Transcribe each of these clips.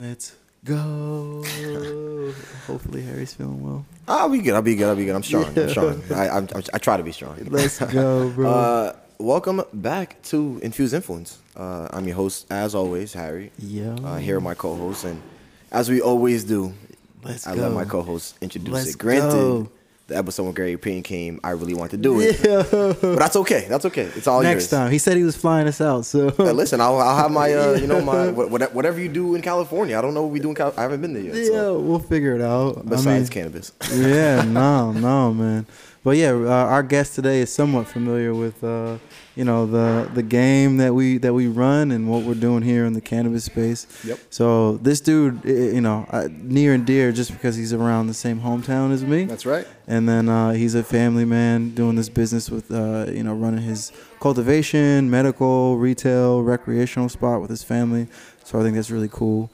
Let's go. Hopefully Harry's feeling well. I'll be good. I'll be good. I'll be good. I'm strong. Yeah. I'm strong. I, I'm, I'm, I try to be strong. Let's go, bro. Uh, welcome back to Infuse Influence. Uh, I'm your host, as always, Harry. Yo. Uh, here are my co-hosts, and as we always do, Let's I go. let my co-hosts introduce Let's it. Granted, go. The episode when Gary Payne came, I really want to do it, Yeah. but that's okay. That's okay. It's all Next yours. time. He said he was flying us out, so Uh, listen, I'll, I'll have my, uh, you know, my what- what- whatever you do in California. I don't know what we do in Cal. I haven't been there yet. yeah, So. we'll figure it out. I Besides mean, cannabis. yeah, no, no, man. But yeah, uh, our guest today is somewhat familiar with, uh, you know, the the game that we that we run and what we're doing here in the cannabis space. Yep. So this dude, you know, near and dear, just because he's around the same hometown as me. That's right. and then uh, he's a family man doing this business with uh, you know running his cultivation medical retail recreational spot with his family so i think that's really cool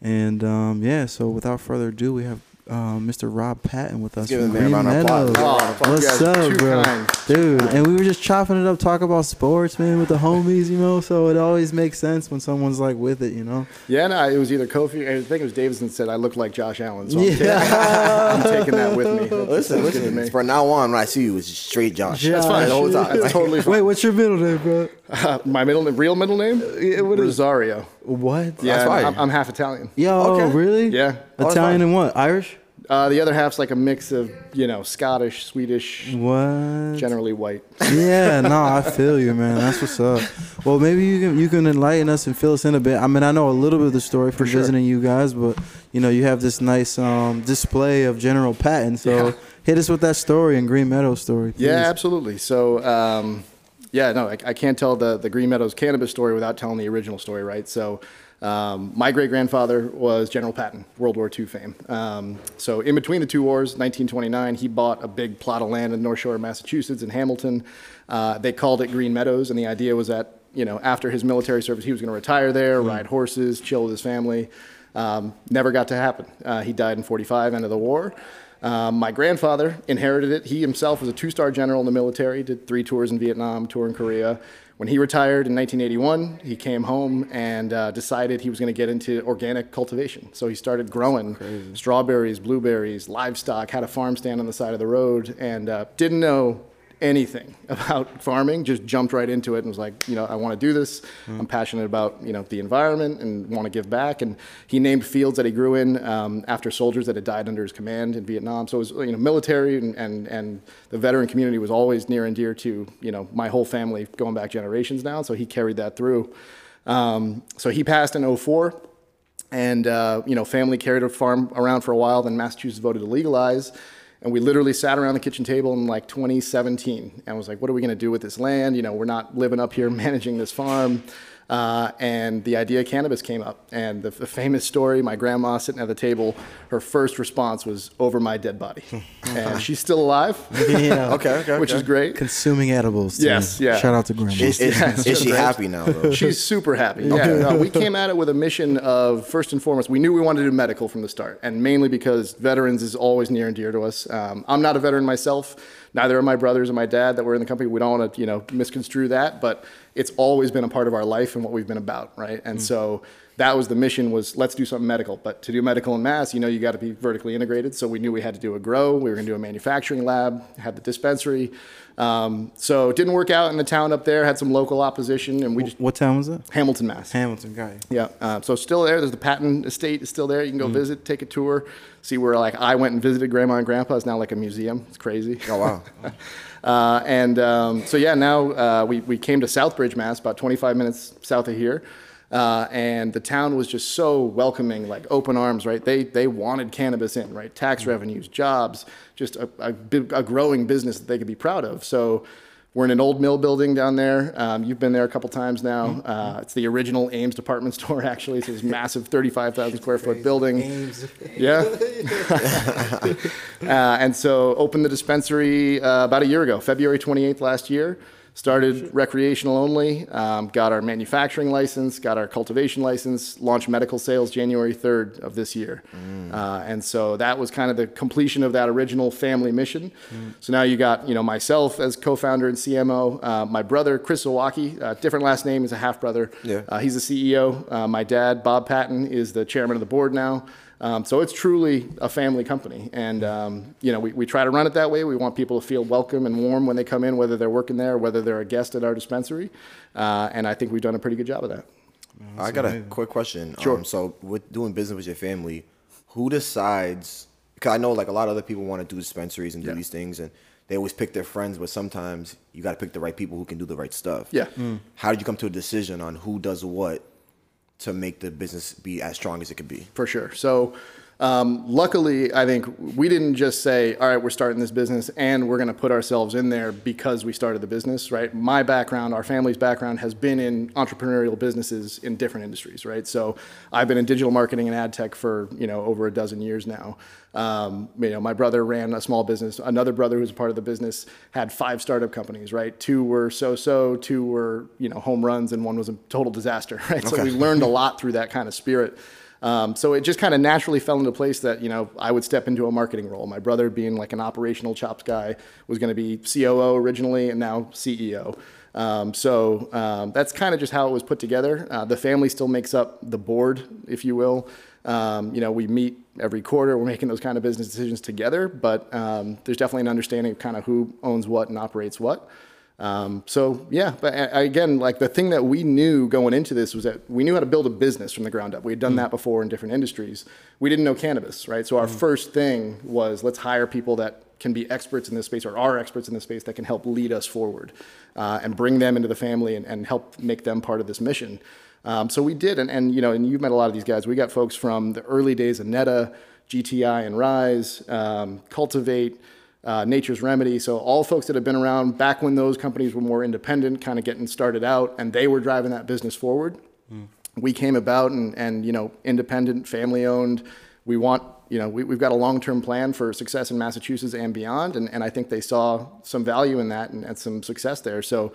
and um, yeah so without further ado we have um, mr rob patton with us Give him a round of applause. Meadows. Round of applause. What's You guys are up, bro? kind. Dude, and we were just chopping it up, talking about sports, man, with the homies, you know. So it always makes sense when someone's like with it, you know. Yeah, no, it was either Kofi. I think it was Davidson said I look like Josh Allen. So I'm, taking, Yeah. I'm taking that with me. That's- Listen, that's to listen. me. From now on, when I see you, it's straight Josh. Josh. That's fine. The whole time. That's totally fine. Wait, what's your middle name, bro? Uh, my middle name, real middle name, Yeah, what is- Rosario. What? Yeah, fire. I'm, I'm half Italian. Yo, Okay. really? Yeah. that's Italian fine. and what? Irish? Uh, the other half's like a mix of you know Scottish, Swedish, What? generally white. yeah, no, I feel you, man. That's what's up. Well, maybe you can you can enlighten us and fill us in a bit. I mean, I know a little bit of the story from sure. visiting you guys, but you know, you have this nice um, display of General Patton. So Yeah. hit us with that story and Green Meadow story. Please. Yeah, absolutely. So, um, yeah, no, I, I can't tell the, the Green Meadows cannabis story without telling the original story, right? So, um, my great grandfather was General Patton, World War II fame. Um, so, in between the two wars, 1929, he bought a big plot of land in North Shore Massachusetts in Hamilton. Uh, they called it Green Meadows, and the idea was that, you know, after his military service, he was going to retire there, ride horses, chill with his family. Um, never got to happen. Uh, he died in 45, end of the war. Um, my grandfather inherited it. He himself was a two-star general in the military, did three tours in Vietnam, tour in Korea. When he retired in 1981, he came home and uh, decided he was going to get into organic cultivation. So he started growing strawberries, blueberries, livestock, had a farm stand on the side of the road, and uh, didn't know anything about farming just jumped right into it and was like you know i want to do this. I'm passionate about you know the environment and want to give back. And he named fields that he grew in um, after soldiers that had died under his command in vietnam. So it was you know military and, and and the veteran community was always near and dear to you know my whole family going back generations now. So he carried that through. Um, so he passed in 04 and uh, you know family carried a farm around for a while. Then massachusetts voted to legalize and we literally sat around the kitchen table in like 2017 and was like what are we going to do with this land? You know we're not living up here managing this farm uh, and the idea of cannabis came up and the, the famous story my grandma sitting at the table her first response was over my dead body and she's still alive Yeah. Okay, okay. which okay. is great Consuming edibles. too. Yes, yeah. Shout out to Grandma. Is, is, Yeah, is she happy now, though? She's super happy. Yeah, no, we came at it with a mission of first and foremost, we knew we wanted to do medical from the start, and mainly because veterans is always near and dear to us. Um, I'm not a veteran myself. Neither are my brothers and my dad that were in the company. We don't want to, you know, misconstrue that, but it's always been a part of our life and what we've been about, right? And mm. so that was the mission was let's do something medical. But to do medical in mass, you know, you got to be vertically integrated. So we knew we had to do a grow. We were going to do a manufacturing lab, had the dispensary. Um, so it didn't work out in the town up there. Had some local opposition, and we just what town was it? Hamilton, Mass. Hamilton, guy. Yeah, uh, so still there. There's the Patton Estate is still there. You can go visit, take a tour, see where like I went and visited Grandma and Grandpa. It's now like a museum. It's crazy. Oh, wow. Uh, and um, so yeah, now uh, we we came to Southbridge, Mass, about 25 minutes south of here. Uh, and the town was just so welcoming, like open arms, right? They they wanted cannabis in, right? Tax revenues, jobs, just a, a, a growing business that they could be proud of. So we're in an old mill building down there. Um, you've been there a couple times now. Uh, it's the original Ames department store, actually. It's this massive 35,000 square foot building. Ames. Yeah. uh, and so opened the dispensary uh, about a year ago, February 28th last year. Started recreational only, um, got our manufacturing license, got our cultivation license, launched medical sales January 3rd of this year. Uh, and so that was kind of the completion of that original family mission. So now you got, you know, myself as co-founder and CMO, uh, my brother, Chris Zawacki, uh, different last name, is a half brother. Yeah. Uh, he's the CEO. Uh, my dad, Bob Patton, is the chairman of the board now. Um, so it's truly a family company, and um, you know we, we try to run it that way. We want people to feel welcome and warm when they come in, whether they're working there, whether they're a guest at our dispensary. Uh, and I think we've done a pretty good job of that. I got a quick question. Sure. Um, so with doing business with your family, who decides? Because I know like a lot of other people want to do dispensaries and do Yeah. these things, and they always pick their friends, but sometimes you got to pick the right people who can do the right stuff. Yeah. How did you come to a decision on who does what to make the business be as strong as it could be? For sure. So, um, luckily, I think we didn't just say, all right, we're starting this business and we're going to put ourselves in there because we started the business, right? My background, our family's background has been in entrepreneurial businesses in different industries, right? So, I've been in digital marketing and ad tech for, you know, over a dozen years now. Um, you know, my brother ran a small business. Another brother who's a part of the business had five startup companies, right? Two were so-so, two were, you know, home runs, and one was a total disaster, right? So we learned a lot through that kind of spirit. Um, so it just kind of naturally fell into place that you know I would step into a marketing role. My brother, being like an operational chops guy, was going to be COO originally, and now CEO. Um, so um, that's kind of just how it was put together. Uh, the family still makes up the board, if you will. Um, you know, we meet every quarter. We're making those kind of business decisions together, but um, there's definitely an understanding of kind of who owns what and operates what. Um, so yeah, but again, like the thing that we knew going into this was that we knew how to build a business from the ground up. We had done that before in different industries. We didn't know cannabis, right? So our first thing was let's hire people that can be experts in this space or are experts in this space that can help lead us forward uh, and bring them into the family and, and help make them part of this mission. Um, so we did, and, and you know, and you've met a lot of these guys. We got folks from the early days of NETA, GTI, and Rise, um, Cultivate uh, Nature's Remedy. So all folks that have been around back when those companies were more independent, kind of getting started out, and they were driving that business forward. We came about and, and you know independent, family owned. We want you know we, we've got a long term plan for success in Massachusetts and beyond, and, and I think they saw some value in that and, and some success there. So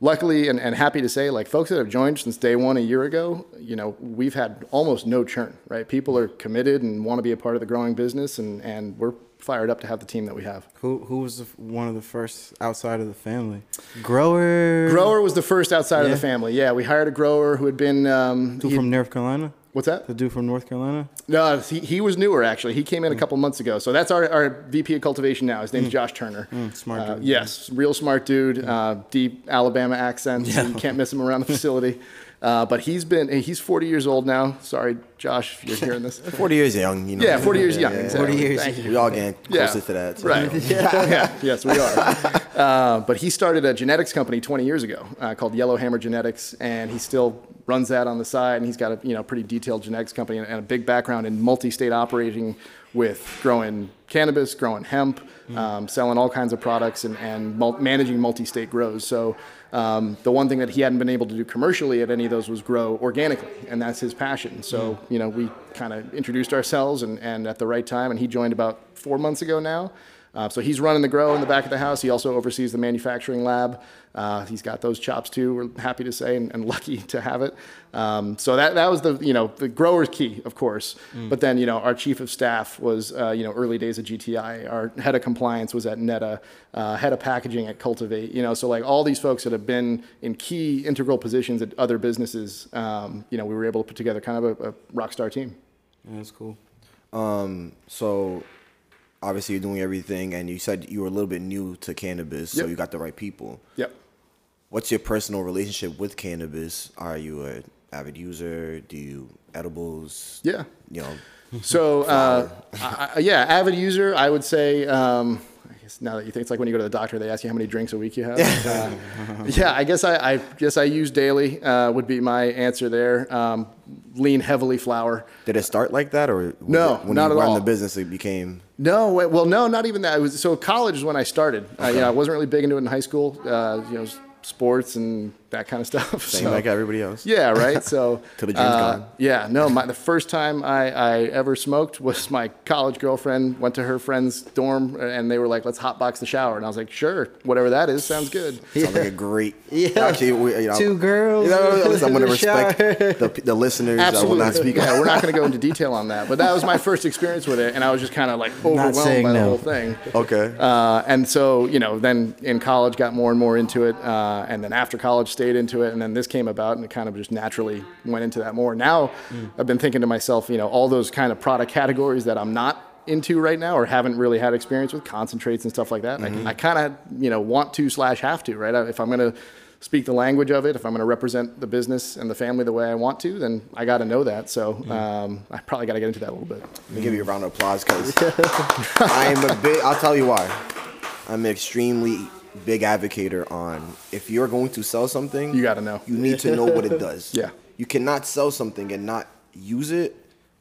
luckily and, and happy to say like folks that have joined since day one a year ago you know we've had almost no churn right people are committed and want to be a part of the growing business and, and we're fired up to have the team that we have. Who who was the, one of the first outside of the family? Grower. grower was the first outside of the family. Yeah we hired a grower who had been um, from North Carolina. what's that? The dude from North Carolina. no he, he was newer actually. He came in a couple months ago. So that's our, our vp of cultivation now. His name's josh turner. Smart Uh, dude. yes real smart dude uh, deep alabama accent. So you can't miss him around the facility uh, but he's been he's 40 years old now sorry josh if you're hearing this 40 years young, you know. Yeah, 40 years young. Exactly. 40 years Thank you. We all getting Yeah. closer to that. so- Right. yeah. Yes, we are. Uh, but he started a genetics company 20 years ago uh, called Yellowhammer Genetics, and he still runs that on the side. And he's got a you know pretty detailed genetics company and, and a big background in multi-state operating with growing cannabis, growing hemp, um, selling all kinds of products, and, and mul- managing multi-state grows. So. Um, the one thing that he hadn't been able to do commercially at any of those was grow organically, and that's his passion. So, you know, we kind of introduced ourselves and, and at the right time, and he joined about four months ago now. Uh, so he's running the grow in the back of the house. He also oversees the manufacturing lab. Uh, he's got those chops too. We're happy to say and, and lucky to have it. Um, so that that was the you know the grower's key, of course. But then you know our chief of staff was uh, you know early days of GTI. Our head of compliance was at NETA. Uh, head of packaging at Cultivate. You know so like all these folks that have been in key integral positions at other businesses. Um, you know we were able to put together kind of a, a rock star team. Yeah, that's cool. Um, so obviously you're doing everything, and you said you were a little bit new to cannabis, so you got the right people. Yep. What's your personal relationship with cannabis? Are you an avid user? Do you edibles? Yeah. You know, So, uh, I, yeah, avid user, I would say. Um, guess now that you think it's like when you go to the doctor, they ask you how many drinks a week you have. Uh, yeah, I guess I, I guess I use daily uh, would be my answer there. Um, lean heavily flour. did it start like that, or No, it when not you at run all. the business, it became No, well, no, not even that. It was so college is when I started. Uh, you know, I wasn't really big into it in high school. Uh, you know, sports and that kind of stuff. Same So- like everybody else. yeah, right. So Till the dream's uh, gone. Yeah, no. My, the first time I, I ever smoked was my college girlfriend went to her friend's dorm and they were like, "Let's hotbox the shower," and I was like, "Sure, whatever that is, sounds good." Sounds like a great. Yeah. Actually, we, you know, Two girls You know, I'm going to respect the, the listeners. I will Absolutely. not speak. yeah, we're not going to go into detail on that, but that was my first experience with it, and I was just kind of like overwhelmed saying by the whole thing. Okay. Uh, and so, you know, then in college got more and more into it, uh, and then after college stayed into it, and then this came about, and it kind of just naturally went into that more. Now, mm. I've been thinking to myself, you know, all those kind of product categories that I'm not into right now or haven't really had experience with concentrates and stuff like that. I, mm-hmm. I kind of, you know, want to slash have to, right? If I'm going to speak the language of it, if I'm going to represent the business and the family the way I want to, then I got to know that. So mm. um, I probably got to get into that a little bit. Let me give you a round of applause because I am a bit, I'll tell you why. I'm extremely big advocator on if you're going to sell something, You gotta know. You need to know what it does. Yeah. You cannot sell something and not use it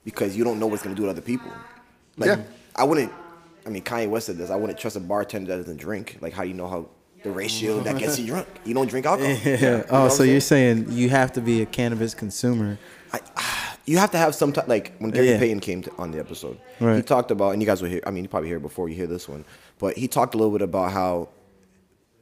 because you don't know what's going to do to other people. Like, Yeah. I wouldn't. I mean, Kanye West said this. I wouldn't trust a bartender that doesn't drink. Like, how do you know how the ratio that gets you drunk? You don't drink alcohol. Yeah. Oh, you know Oh, so I'm you're saying? saying you have to be a cannabis consumer. I, you have to have some type like when Gary Yeah. Payton came to, on the episode. right. He talked about, and you guys will hear. I mean, you probably hear before you hear this one, but he talked a little bit about how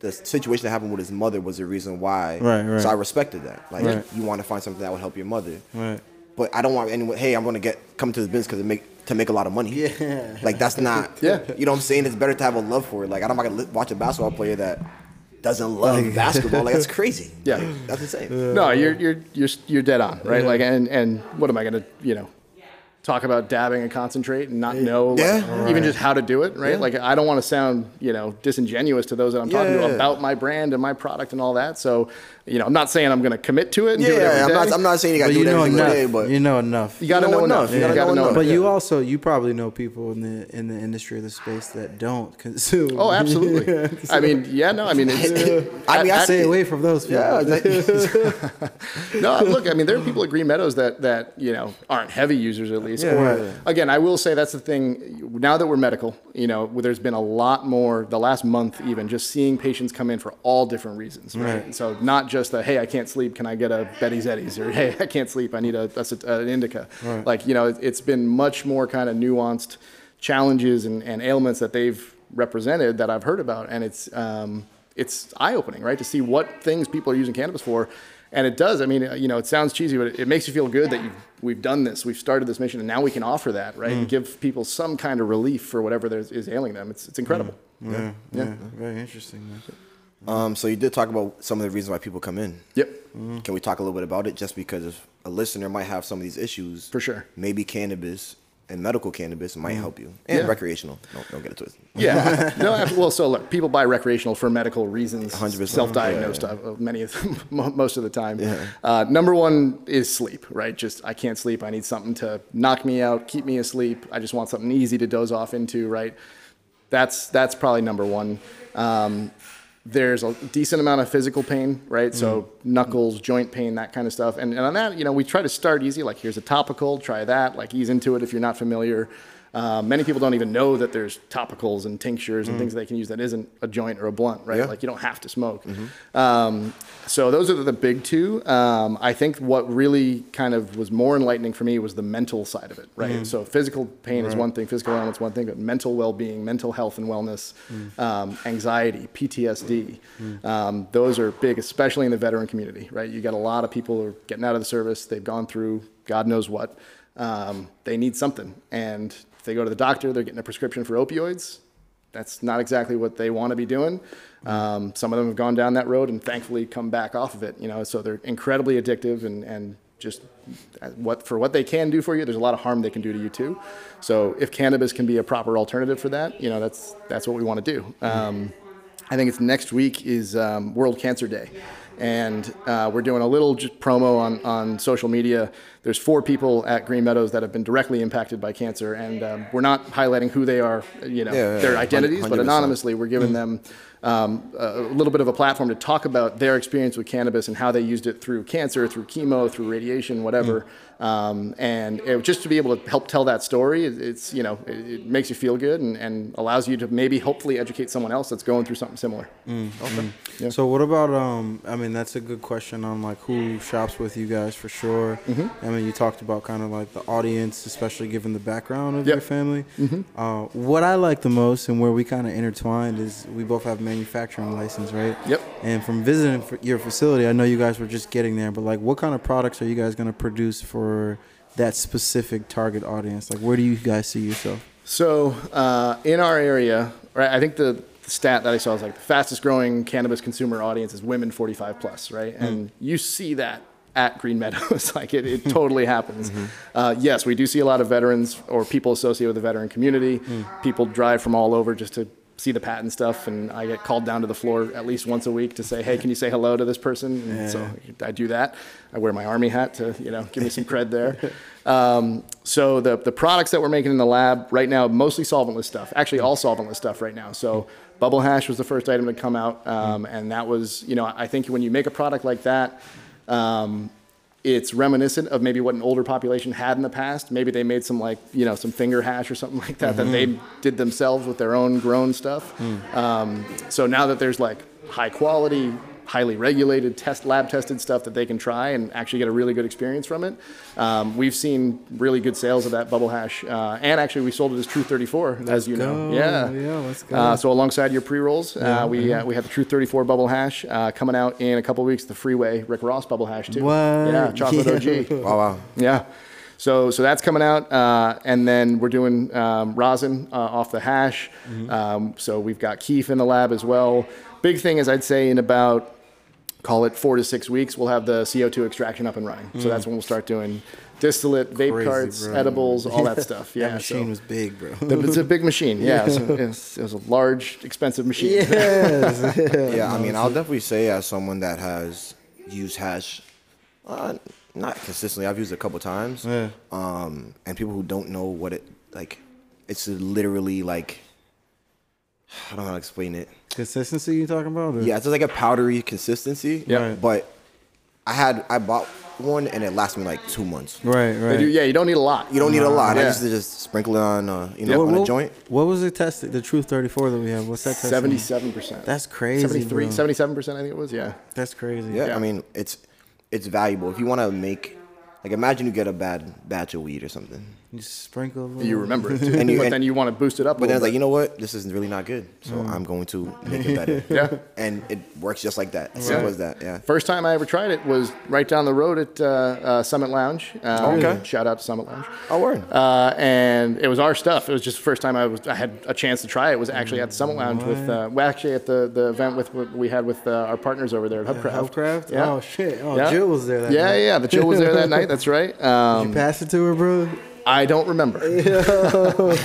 the situation that happened with his mother was the reason why. Right, right. So I respected that. Like Right. you want to find something that would help your mother. Right. But I don't want anyone. Hey, I'm gonna get come to the business because it make to make a lot of money. Yeah. Like that's not. Yeah. You know what I'm saying? It's better to have a love for it. Like I don't want to watch a basketball player that doesn't love oh, basketball. Like that's crazy. Yeah. Like, that's insane. No, you're you're you're you're dead on, right? Like, and and what am I gonna, you know, talk about dabbing and concentrate and not know, like, Yeah. even just how to do it, right? Yeah. Like, I don't want to sound, you know, disingenuous to those that I'm talking Yeah. to about my brand and my product and all that. So, you know, I'm not saying I'm gonna commit to it and Yeah, do it every I'm day. not. I'm not saying you got to do you it know every single enough. day, but you know enough. you gotta You know know enough. enough. You You gotta, gotta know know. enough. But it. you also you probably know people in the in the industry of the space that don't consume. Oh, absolutely. I mean, yeah, no, I mean, it's, I mean, I Stay see- away from those people. Yeah, that- no, look, I mean, there are people at Green Meadows that that you know aren't heavy users at least. Yeah, or right. again, I will say that's the thing. Now that we're medical, you know, there's been a lot more the last month even just seeing patients come in for all different reasons. Right. Right. So not just a hey, I can't sleep, can I get a Betty's Eddies, or hey, I can't sleep, I need a that's a, an indica. Right. Like you know, it, it's been much more kind of nuanced challenges and, and ailments that they've represented that I've heard about, and it's um, it's eye opening, right, to see what things people are using cannabis for. And it does. I mean, you know, it sounds cheesy, but it, it makes you feel good that you've, we've done this, we've started this mission, and now we can offer that, right, and give people some kind of relief for whatever is ailing them. It's, it's incredible. Yeah, yeah, very interesting. Man. Um, so you did talk about some of the reasons why people come in. Yep. Can we talk a little bit about it? Just because a listener might have some of these issues, For sure. Maybe cannabis and medical cannabis might help you, and Yeah. recreational. No, don't get it twisted. Yeah. no, well, so look, people buy recreational for medical reasons, 100%. self-diagnosed, Yeah, uh, many of them, most of the time. Yeah. Uh, number one is sleep, right? Just I can't sleep. I need something to knock me out, keep me asleep. I just want something easy to doze off into, right? That's that's probably number one. Um, there's a decent amount of physical pain, right? So mm. knuckles, joint pain, that kind of stuff. And, and on that, you know, we try to start easy. Like here's a topical, try that. Like ease into it if you're not familiar. Uh, many people don't even know that there's topicals and tinctures and things they can use that isn't a joint or a blunt, right? Yeah. Like you don't have to smoke. Um, so those are the big two. Um, I think what really kind of was more enlightening for me was the mental side of it, right? So physical pain is one thing, physical ailments one thing, but mental well-being, mental health and wellness, um, anxiety, PTSD, um, those are big, especially in the veteran community, right? You got a lot of people who are getting out of the service, they've gone through God knows what. Um, they need something, and if they go to the doctor, they're getting a prescription for opioids that's not exactly what they want to be doing. Um, some of them have gone down that road and thankfully come back off of it. You know, so they're incredibly addictive and and just uh, what for what they can do for you. There's a lot of harm they can do to you too. So if cannabis can be a proper alternative for that, you know, that's that's what we want to do. Um, I think it's next week is um, World Cancer Day. And uh, we're doing a little promo on, on social media. There's four people at Green Meadows that have been directly impacted by cancer, and um, we're not highlighting who they are, you know, Yeah, yeah, their identities, but 100%. anonymously, we're giving them um, a little bit of a platform to talk about their experience with cannabis and how they used it through cancer, through chemo, through radiation, whatever. Um, and it, just to be able to help tell that story, it- it's you know, it, it makes you feel good and, and allows you to maybe hopefully educate someone else that's going through something similar. So what about um? I mean, that's a good question on like who shops with you guys for sure. Mm-hmm. I mean, you talked about kind of like the audience, especially given the background of Yep. your family. Mm-hmm. Uh, what I like the most and where we kind of intertwined is we both have manufacturing license, right? Yep. And from visiting your facility, I know you guys were just getting there, but like, what kind of products are you guys going to produce for that specific target audience? Like, where do you guys see yourself? So uh, in our area, right, I think the, the stat that I saw is like the fastest growing cannabis consumer audience is women 45 plus, right? And you see that at Green Meadows, like it, it totally happens. Uh, yes, we do see a lot of veterans or people associated with the veteran community. People drive from all over just to see the Patton stuff, and I get called down to the floor at least once a week to say, "Hey, can you say hello to this person?" And so I do that. I wear my army hat to you know give me some cred there. Um, so the the products that we're making in the lab right now, mostly solventless stuff. Actually, all solventless stuff right now. So bubble hash was the first item to come out, um, and that was you know I think when you make a product like that. Um, it's reminiscent of maybe what an older population had in the past. Maybe they made some like you know some finger hash or something like that that they did themselves with their own grown stuff. Um, so now that there's like high quality, highly regulated, test lab tested stuff that they can try and actually get a really good experience from it, um, we've seen really good sales of that bubble hash. Uh, and actually, we sold it as True 34, as you know. Yeah, Yeah, let's go. Uh, so alongside your pre rolls, uh, we uh, we have the True 34 bubble hash uh, coming out in a couple weeks. The Freeway Rick Ross bubble hash too. What? Yeah, chocolate Yeah. OG. Wow, wow. Yeah. So, so that's coming out, uh, and then we're doing um, rosin uh, off the hash. Um, so we've got keef in the lab as well. Big thing is, I'd say in about call it four to six weeks, we'll have the CO2 extraction up and running. So that's when we'll start doing distillate, vape Crazy, carts, bro. edibles, all that stuff. Yeah, that machine so- was big, bro. it's a big machine. Yeah, so it's, it was a large, expensive machine. yes. Yeah, I mean, I'll definitely say as someone that has used hash, uh, not consistently. I've used it a couple times. Yeah. Um, and people who don't know what it like, it's literally like, I don't know how to explain it. Consistency you talking about? or- Yeah, it's like a powdery consistency. Yeah. But I had I bought one and it lasted me like two months. Right, right. do, yeah, you don't need a lot. You don't need a lot. I used to just sprinkle it on, uh, you know, What- on a joint. What was the test? The Truth 34 that we have. What's that test? Seventy-seven percent. That's crazy, 73, 77 percent. I think it was. Yeah. That's crazy. Yeah, Yeah. I mean, it's it's valuable. If you want to make, like, imagine you get a bad batch of weed or something, You just sprinkle a. You remember it too, And you- but and- then you want to boost it up. a but then little it's like, you know what, this is really not good, so I'm going to make it better. Yeah. and it works just like that. As simple Right. as that. Yeah. First time I ever tried it was right down the road at uh, uh, Summit Lounge. Um, Okay. Shout out to Summit Lounge. Oh, word. Uh, and it was our stuff. It was just the first time I was I had a chance to try it. it was actually at the Summit Lounge with uh, well, actually at the, the event with what we had with uh, our partners over there at Hubcraft. Hubcraft? Yeah. Oh, shit. Oh, Yeah. Jill was there that yeah, night. yeah, yeah, The Jill was there that night. That's right. Um, You pass it to her, bro? I don't remember.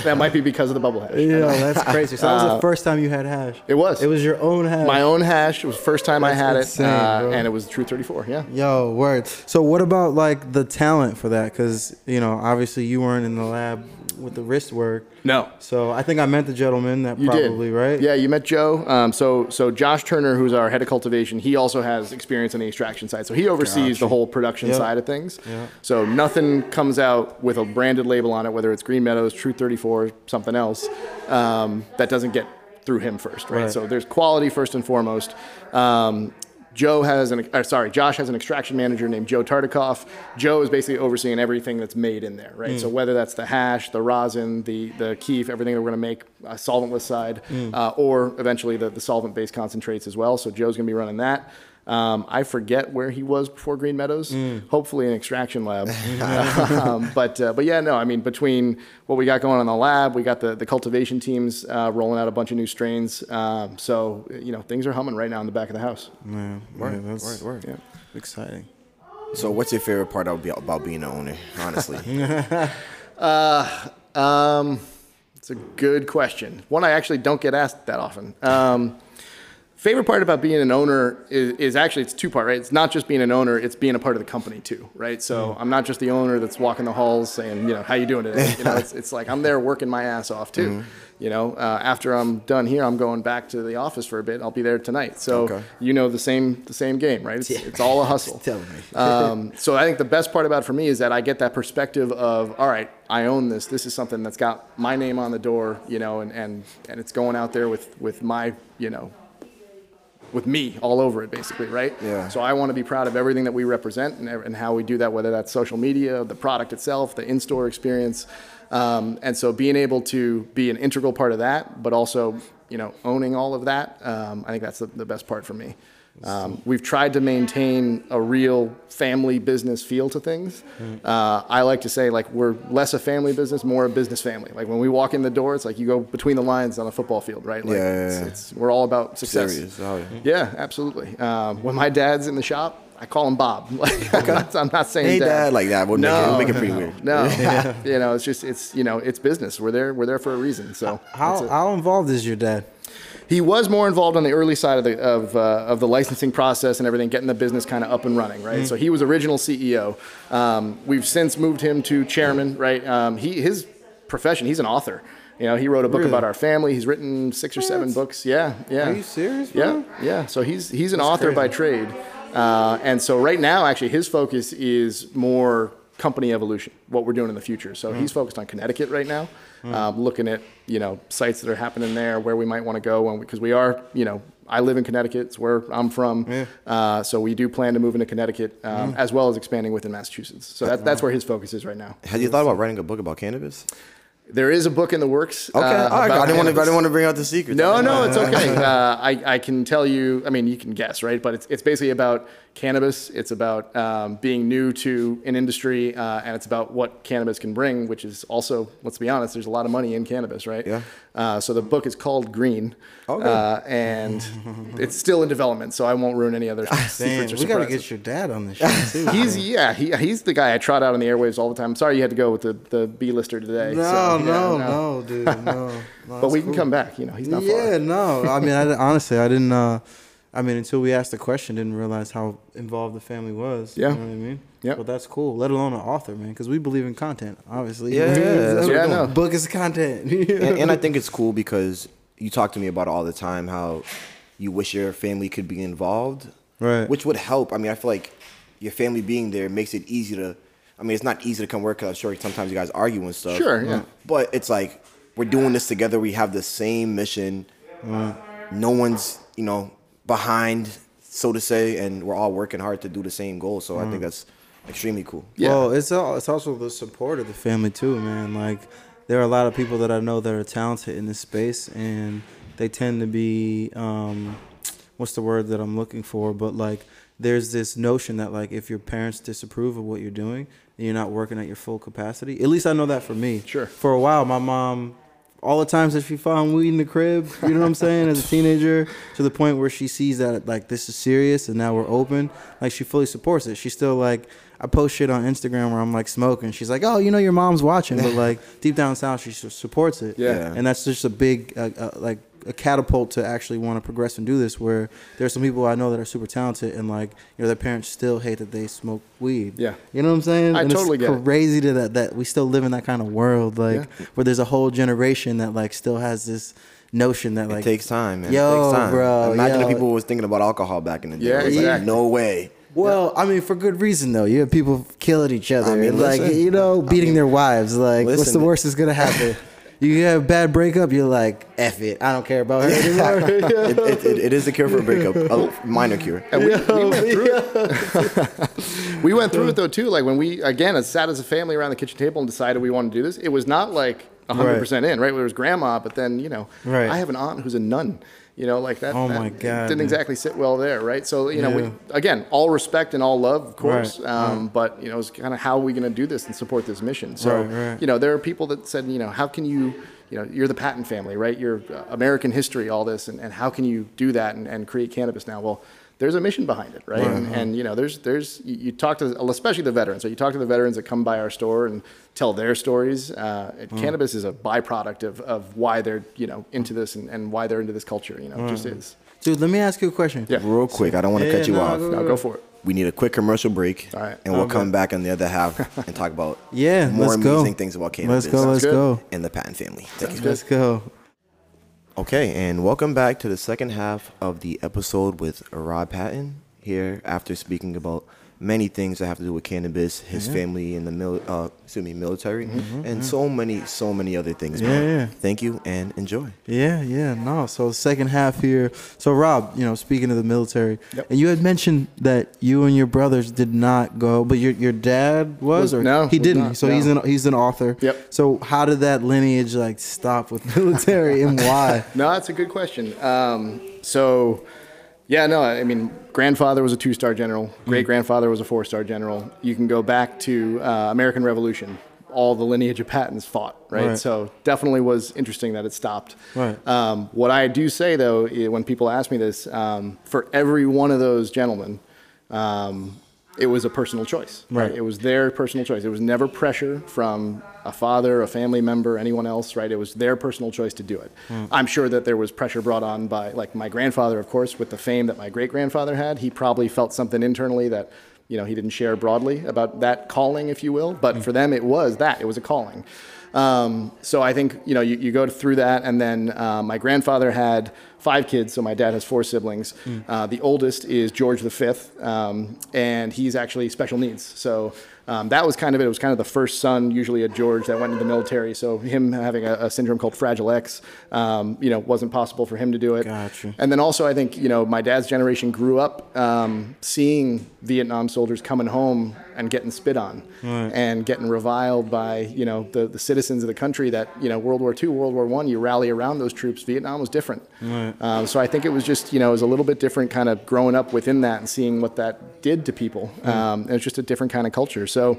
that might be because of the bubble hash. Yeah, that's crazy. So that was the first time you had hash. Uh, It was. It was your own hash. My own hash. It was the first time I had insane, it, uh, and it was True 34. Yeah. Yo, word. So what about like the talent for that? Because you know, obviously you weren't in the lab with the wrist work. No. So I think I met the gentleman that You probably did. right. Yeah, you met Joe. Um, so so Josh Turner, who's our head of cultivation, he also has experience on the extraction side. So he oversees the whole production Yep. side of things. Yeah. So nothing comes out with a branded label on it, whether it's Green Meadows, True 34, something else, um, that doesn't get through him first, right? Right. So there's quality first and foremost. Um, Joe has an, or sorry, Josh has an extraction manager named Joe Tartikoff. Joe is basically overseeing everything that's made in there, right? So whether that's the hash, the rosin, the the keef, everything that we're going to make uh, solventless side, uh, or eventually the, the solvent-based concentrates as well. So Joe's going to be running that. Um, I forget where he was before Green Meadows. Hopefully, an extraction lab. um, but uh, but yeah, no. I mean, between what we got going on in the lab, we got the the cultivation teams uh, rolling out a bunch of new strains. Um, so you know, things are humming right now in the back of the house. Man, Word, yeah, that's word, word. Yeah. exciting. So, what's your favorite part about, about being an owner? Honestly, Um, it's a good question. One I actually don't get asked that often. Um, favorite part about being an owner is, is actually it's two part, right? It's not just being an owner; it's being a part of the company too, right? So I'm not just the owner that's walking the halls saying, you know, how you doing today? You know, it's, it's like I'm there working my ass off too. You know, uh, after I'm done here, I'm going back to the office for a bit. I'll be there tonight. So Okay. you know the same the same game, right? It's, it's all a hustle. Tell me. um, so I think the best part about it for me is that I get that perspective of, all right, I own this. This is something that's got my name on the door, you know, and, and, and it's going out there with, with my, you know, with me all over it, basically, right? Yeah. So I want to be proud of everything that we represent and, and how we do that, whether that's social media, the product itself, the in-store experience, um, and so being able to be an integral part of that, but also you know owning all of that, um, I think that's the, the best part for me. Um, we've tried to maintain a real family business feel to things. Uh, I like to say like we're less a family business, more a business family. Like when we walk in the door, it's like you go between the lines on a football field, right? Like Yeah, yeah, yeah. it's we're all about success. Serious. Oh, yeah. Yeah, absolutely. Um, when my dad's in the shop, I call him Bob. Like I'm not, saying Hey, dad. Dad, like that would make it- no, make it pretty no, weird. No, you know, it's just it's you know it's business. We're there. We're there for a reason. So How how involved is your dad? He was more involved on the early side of the of, uh, of the licensing process and everything, getting the business kind of up and running, right? So he was original CEO. Um, we've since moved him to chairman, right? Um, he his profession, he's an author. You know, he wrote a book Really? about our family. He's written six or seven books. Yeah, yeah. Are you serious, Yeah, bro? yeah. So he's he's an author by trade, uh, and so right now, actually, his focus is more company evolution, what we're doing in the future. So Hmm. he's focused on Connecticut right now, um, looking at you know sites that are happening there, where we might want to go, and because we are, you know, I live in Connecticut, it's where I'm from, uh, so we do plan to move into Connecticut, um, Hmm. as well as expanding within Massachusetts. So that, that's where his focus is right now. Have you thought about writing a book about cannabis? There is a book in the works. Okay, uh, right. I didn't want to. I didn't want to bring out the secret. No, no, it's okay. Uh, I, I can tell you, I mean, you can guess, right? But it's, it's basically about cannabis. It's about um, being new to an industry, uh, and it's about what cannabis can bring, which is also, let's be honest, there's a lot of money in cannabis, right? Yeah. Uh, so the book is called Green, Okay. uh, and it's still in development, so I won't ruin any other Damn, secrets or we gotta get your dad on this show too. He's yeah, he, he's the guy I trot out on the airwaves all the time. Sorry you had to go with the, the B lister today. no, so, yeah, no, no, dude, no. no But we can cool. come back. You know, he's not yeah, far. no. I mean, I, honestly, I didn't. I mean, until we asked the question, didn't realize how involved the family was. Yeah. you know what I mean. Yeah. But that's cool. Let alone an author, man, because we believe in content. Obviously. Yeah, yeah, that's what yeah, doing. Book is content. and, and I think it's cool because you talk to me about it all the time how you wish your family could be involved, Right. Which would help. I mean, I feel like your family being there makes it easy to. I mean, it's not easy to come work because I'm sure sometimes you guys argue and stuff. Sure, yeah. But it's like we're doing this together. We have the same mission. No one's you know behind, so to say, and we're all working hard to do the same goal. So I think that's extremely cool. Yeah. Well, it's all, it's also the support of the family too, man. Like there are a lot of people that I know that are talented in this space, and they tend to be um, what's the word that I'm looking for? But like there's this notion that like if your parents disapprove of what you're doing, and you're not working at your full capacity. At least I know that for me. Sure. For a while, my mom. All the times that she found weed in the crib, you know what I'm saying, as a teenager, to the point where she sees that like this is serious and now we're open, like she fully supports it. She's still like, I post shit on Instagram where I'm like smoking. She's like, oh, you know your mom's watching, but like deep down south, she supports it. Yeah. and that's just a big uh, uh, like a catapult to actually want to progress and do this. Where there's some people I know that are super talented and like you know their parents still hate that they smoke weed. Yeah. you know what I'm saying? I and totally it's get it. crazy to that that we still live in that kind of world, like Yeah. where there's a whole generation that like still has this notion that like it takes time, man. Yo, it takes time. bro, Imagine yo. if people was thinking about alcohol back in the day. Yeah, It was like, exactly. no way. Well, I mean, for good reason though. You have people killing each other, I mean, like listen. you know, beating their wives. Like, what's the worst that's gonna happen? you have a bad breakup. You're like, f it. I don't care about her anymore. it, it, it, it is the cure for a breakup, a minor cure. And we, we went through it. we went through it though too. Like when we again as sat as a family around the kitchen table and decided we wanted to do this, it was not like hundred percent in, right? There was grandma, but then you know, Right. I have an aunt who's a nun. You know, like that. Oh that my God, Didn't exactly sit well there, right? So you know, Yeah. we, again, all respect and all love, of course. Right, Um, But you know, it's kind of how are we going to do this and support this mission? So Right, right. you know, there are people that said, you know, how can you, you know, you're the Patton family, right? You're uh, American history, all this, and, and how can you do that and, and create cannabis now? Well, there's a mission behind it, right? And, and you know, there's there's you, you talk to especially the veterans. So you talk to the veterans that come by our store and tell their stories. Uh, and Cannabis is a byproduct of, of why they're you know into this and, and why they're into this culture. You know, it just is. Dude, let me ask you a question. Yeah. Real quick, I don't want to Yeah, cut you no, off. go, Now go for it. We need a quick commercial break, All right. and we'll Okay. come back on the other half and talk about Yeah, more let's go. amazing things about cannabis Let's go. Let's go. and the Patton family. Thank you. Let's go. Okay, and welcome back to the second half of the episode with Rob Patton. Here, after speaking about many things that have to do with cannabis, his family in the mil- uh, excuse me, military, and so many, so many other things. Yeah, yeah. Thank you and enjoy. Yeah, yeah, no. So second half here. So Rob, you know, speaking of the military, Yep. and you had mentioned that you and your brothers did not go, but your your dad was, Was- or no, he didn't. not, so he's an he's an author. Yep. So how did that lineage like stop with military and why? No, that's a good question. Um, so, yeah, no, I mean, grandfather was a two-star general. Great grandfather was a four-star general. You can go back to uh, American Revolution. All the lineage of Pattons fought, right? Right. So definitely was interesting that it stopped. Right. Um, what I do say though, when people ask me this, um, for every one of those gentlemen, um, it was a personal choice. Right. It was their personal choice. It was never pressure from a father, a family member, anyone else, right? It was their personal choice to do it. I'm sure that there was pressure brought on by, like my grandfather, of course, with the fame that my great grandfather had. He probably felt something internally that, you know, he didn't share broadly about that calling, if you will. But for them, it was that. It was a calling. Um, so I think you know you, you go through that, and then uh, my grandfather had five kids, so my dad has four siblings. Uh, the oldest is George V, um, and he's actually special needs. So um, that was kind of it. It was kind of the first son, usually a George, that went into the military. So him having a, a syndrome called Fragile X, um, you know, wasn't possible for him to do it. Gotcha. And then also, I think you know, my dad's generation grew up um, seeing Vietnam soldiers coming home and getting spit on, and getting reviled by you know the, the citizens of the country. That you know, World War II, World War One, you rally around those troops. Vietnam was different. Um, so I think it was just you know, it was a little bit different, kind of growing up within that and seeing what that did to people. Um, and it's just a different kind of culture. So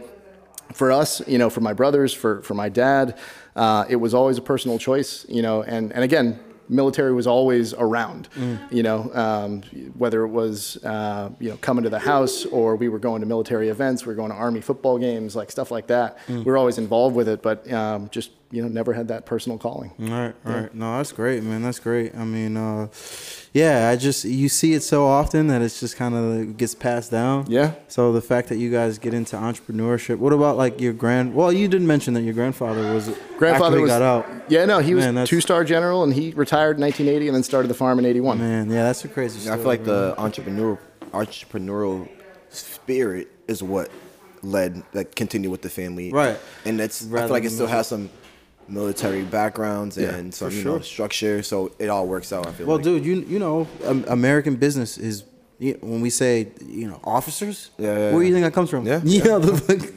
for us, you know, for my brothers, for, for my dad, uh, it was always a personal choice, you know, and, and again, military was always around, you know, um, whether it was, uh, you know, coming to the house or we were going to military events, we were going to army football games, like stuff like that. We were always involved with it, but um, just, you know, never had that personal calling. All right, all right. No, that's great, man. That's great. I mean, uh, yeah, I just you see it so often that it's just kind of gets passed down. Yeah. So the fact that you guys get into entrepreneurship, what about like your grand? Well, you didn't mention that your grandfather was Grandfather was got out. Yeah, no, he was Man, that's- two star general and he retired in 1980 and then started the farm in 81. Man, yeah, that's a crazy. I feel like man. the entrepreneurial entrepreneurial spirit is what led like continue with the family. Right. And that's I feel like it still has some military backgrounds Yeah, and some for you know structure. So it all works out. I feel Well, like. dude, you you know, um, American business is you when we say you know officers. Yeah, yeah, Where do you think that comes from? Yeah, You know, the,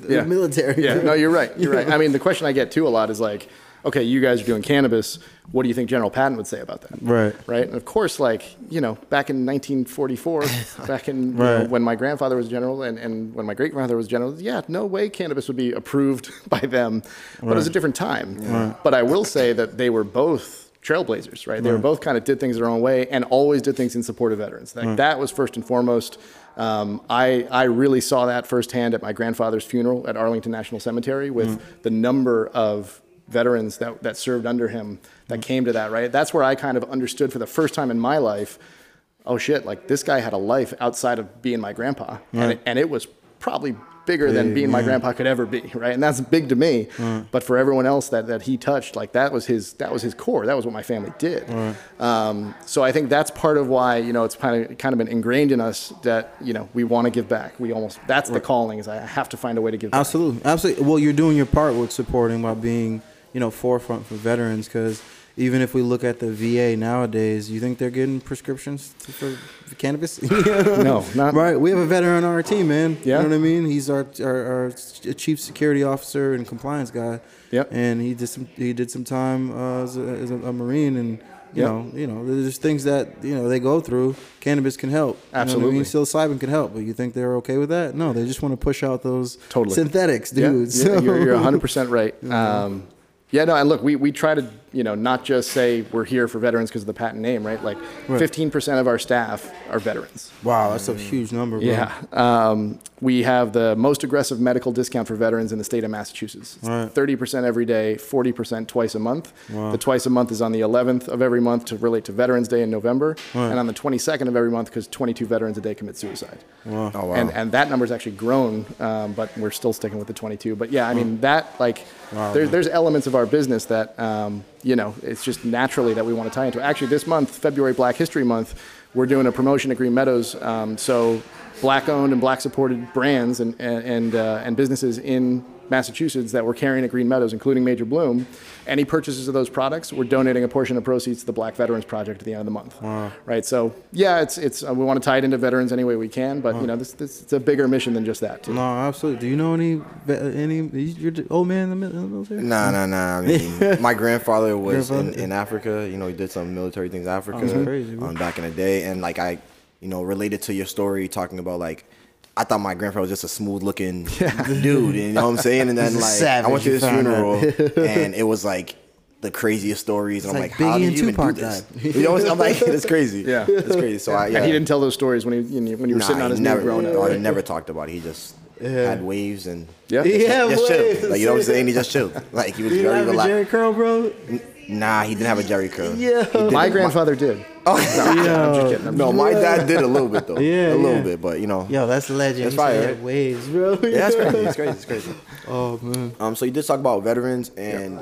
the Yeah. military. Yeah, dude. no, you're right. You're right. I mean, the question I get too a lot is like, okay, you guys are doing cannabis. What do you think General Patton would say about that? Right. Right. And of course, like, you know, back in 1944, back in, you know, when my grandfather was general and, and when my great grandfather was general, yeah, no way cannabis would be approved by them. But it was a different time. But I will say that they were both trailblazers, right? They were both kind of did things their own way and always did things in support of veterans. Like, That was first and foremost. Um, I, I really saw that firsthand at my grandfather's funeral at Arlington National Cemetery with the number of veterans that, that served under him that came to that, right? That's where I kind of understood for the first time in my life, oh shit, like this guy had a life outside of being my grandpa. And, it, and it was probably bigger than being my grandpa could ever be, right? And that's big to me. But for everyone else that, that he touched, like that was his that was his core. That was what my family did. Um, so I think that's part of why, you know, it's kind of kind of been ingrained in us that, you know, we want to give back. We almost that's the calling is I have to find a way to give back. Absolutely, absolutely. Well, you're doing your part with supporting by being, you know, forefront for veterans. Because even if we look at the VA nowadays, you think they're getting prescriptions for, for cannabis? No, not right. We have a veteran on our team, man. Yeah. You know what I mean? He's our our, our chief security officer and compliance guy. Yep. And he did some he did some time uh, as, a, as a, a marine and. You Yep. know, you know, there's things that you know they go through. Cannabis can help. Absolutely. You know I mean? Psilocybin can help, but you think they're okay with that? No, they just want to push out those Totally. synthetics, Yeah, dude. yeah, So- you're, you're 100% right. Um, yeah, no, and look, we, we try to, you know, not just say we're here for veterans because of the Patton name, right? Like 15% of our staff are veterans. wow, that's a huge number, bro. Yeah. Um, we have the most aggressive medical discount for veterans in the state of Massachusetts. Right. 30% every day, 40% twice a month. Wow. The twice a month is on the 11th of every month to relate to Veterans Day in November, and on the 22nd of every month because 22 veterans a day commit suicide. Wow. Oh wow. And, and that number's actually grown, um, but we're still sticking with the 22. But yeah, I mean, that, like, there, there's elements of our business that, um, you know, it's just naturally that we want to tie into. Actually, this month, February Black History Month, we're doing a promotion at Green Meadows. Um, so black-owned and black-supported brands and and and, uh, and businesses in Massachusetts that were carrying at Green Meadows, including Major Bloom. Any purchases of those products, we're donating a portion of proceeds to the Black Veterans Project at the end of the month. Right. So yeah, it's it's uh, we want to tie it into veterans any way we can, but you know this, this it's a bigger mission than just that too. No, absolutely. Do you know any any? You're old man in the mil- in the military. Nah, nah, nah. I mean, my grandfather was in, Grandfather? in Africa. You know, he did some military things in Africa that's crazy, um, back in the day. And like I, you know, related to your story talking about like, I thought my grandfather was just a smooth looking dude. You know what I'm saying? And then He's a like I went to you his funeral and it was like the craziest stories. And I'm like like, how Biggie did and you even do this? You know, what I'm like, it's crazy. Yeah. it's crazy. So I, yeah. And he didn't tell those stories when he you when you were Nah, sitting on his never, knee growing no, up. he never talked about it. He just had waves and Yeah. Yeah, just waves. chilled. Like you know what I'm saying? He just chilled. Like he was Do you very have a relaxed. Jheri curl, bro? Nah, he didn't have a Jheri curl. Yeah. My grandfather did. Oh, I'm just kidding. I'm no, my dad did a little bit though. Yeah, a little yeah. bit, but you know. Yo, that's legend. That's fire, right? Waves, bro. Yeah, it's crazy. It's crazy. It's crazy. Oh man. Um, so you did talk about veterans, and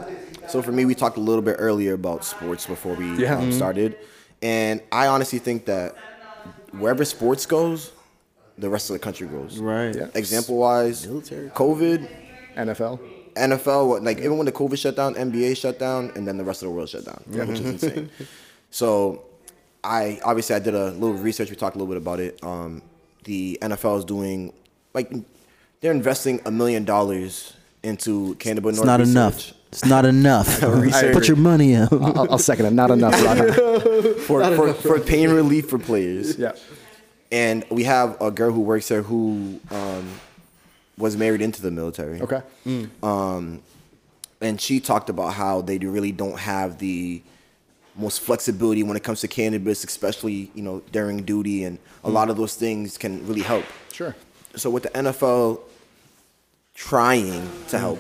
so for me, we talked a little bit earlier about sports before we Yeah. um, started, and I honestly think that wherever sports goes, the rest of the country goes. Right. Yeah. Example wise, Military. COVID, NFL. NFL, what- like even when the COVID shut down, NBA shut down, and then the rest of the world shut down, yeah. which is insane. So, I obviously I did a little research. We talked a little bit about it. Um, the NFL is doing like they're investing a million dollars into cannabis. It's not enough. It's not enough. Put your money up. I'll, I'll second it. Not enough. Rod. for for, for pain relief for players. yeah. And we have a girl who works there who um, was married into the military. Okay. Um, and she talked about how they really don't have the most flexibility when it comes to cannabis, especially you know during duty, and a lot of those things can really help. Sure. So with the NFL trying to help,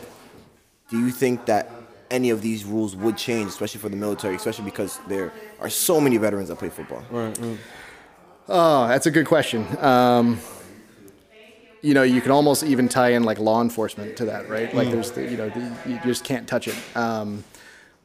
do you think that any of these rules would change, especially for the military, especially because there are so many veterans that play football? Right. Oh, that's a good question. Um, you know, you can almost even tie in like law enforcement to that, right? Like, there's, the, you know, the, you just can't touch it. Um,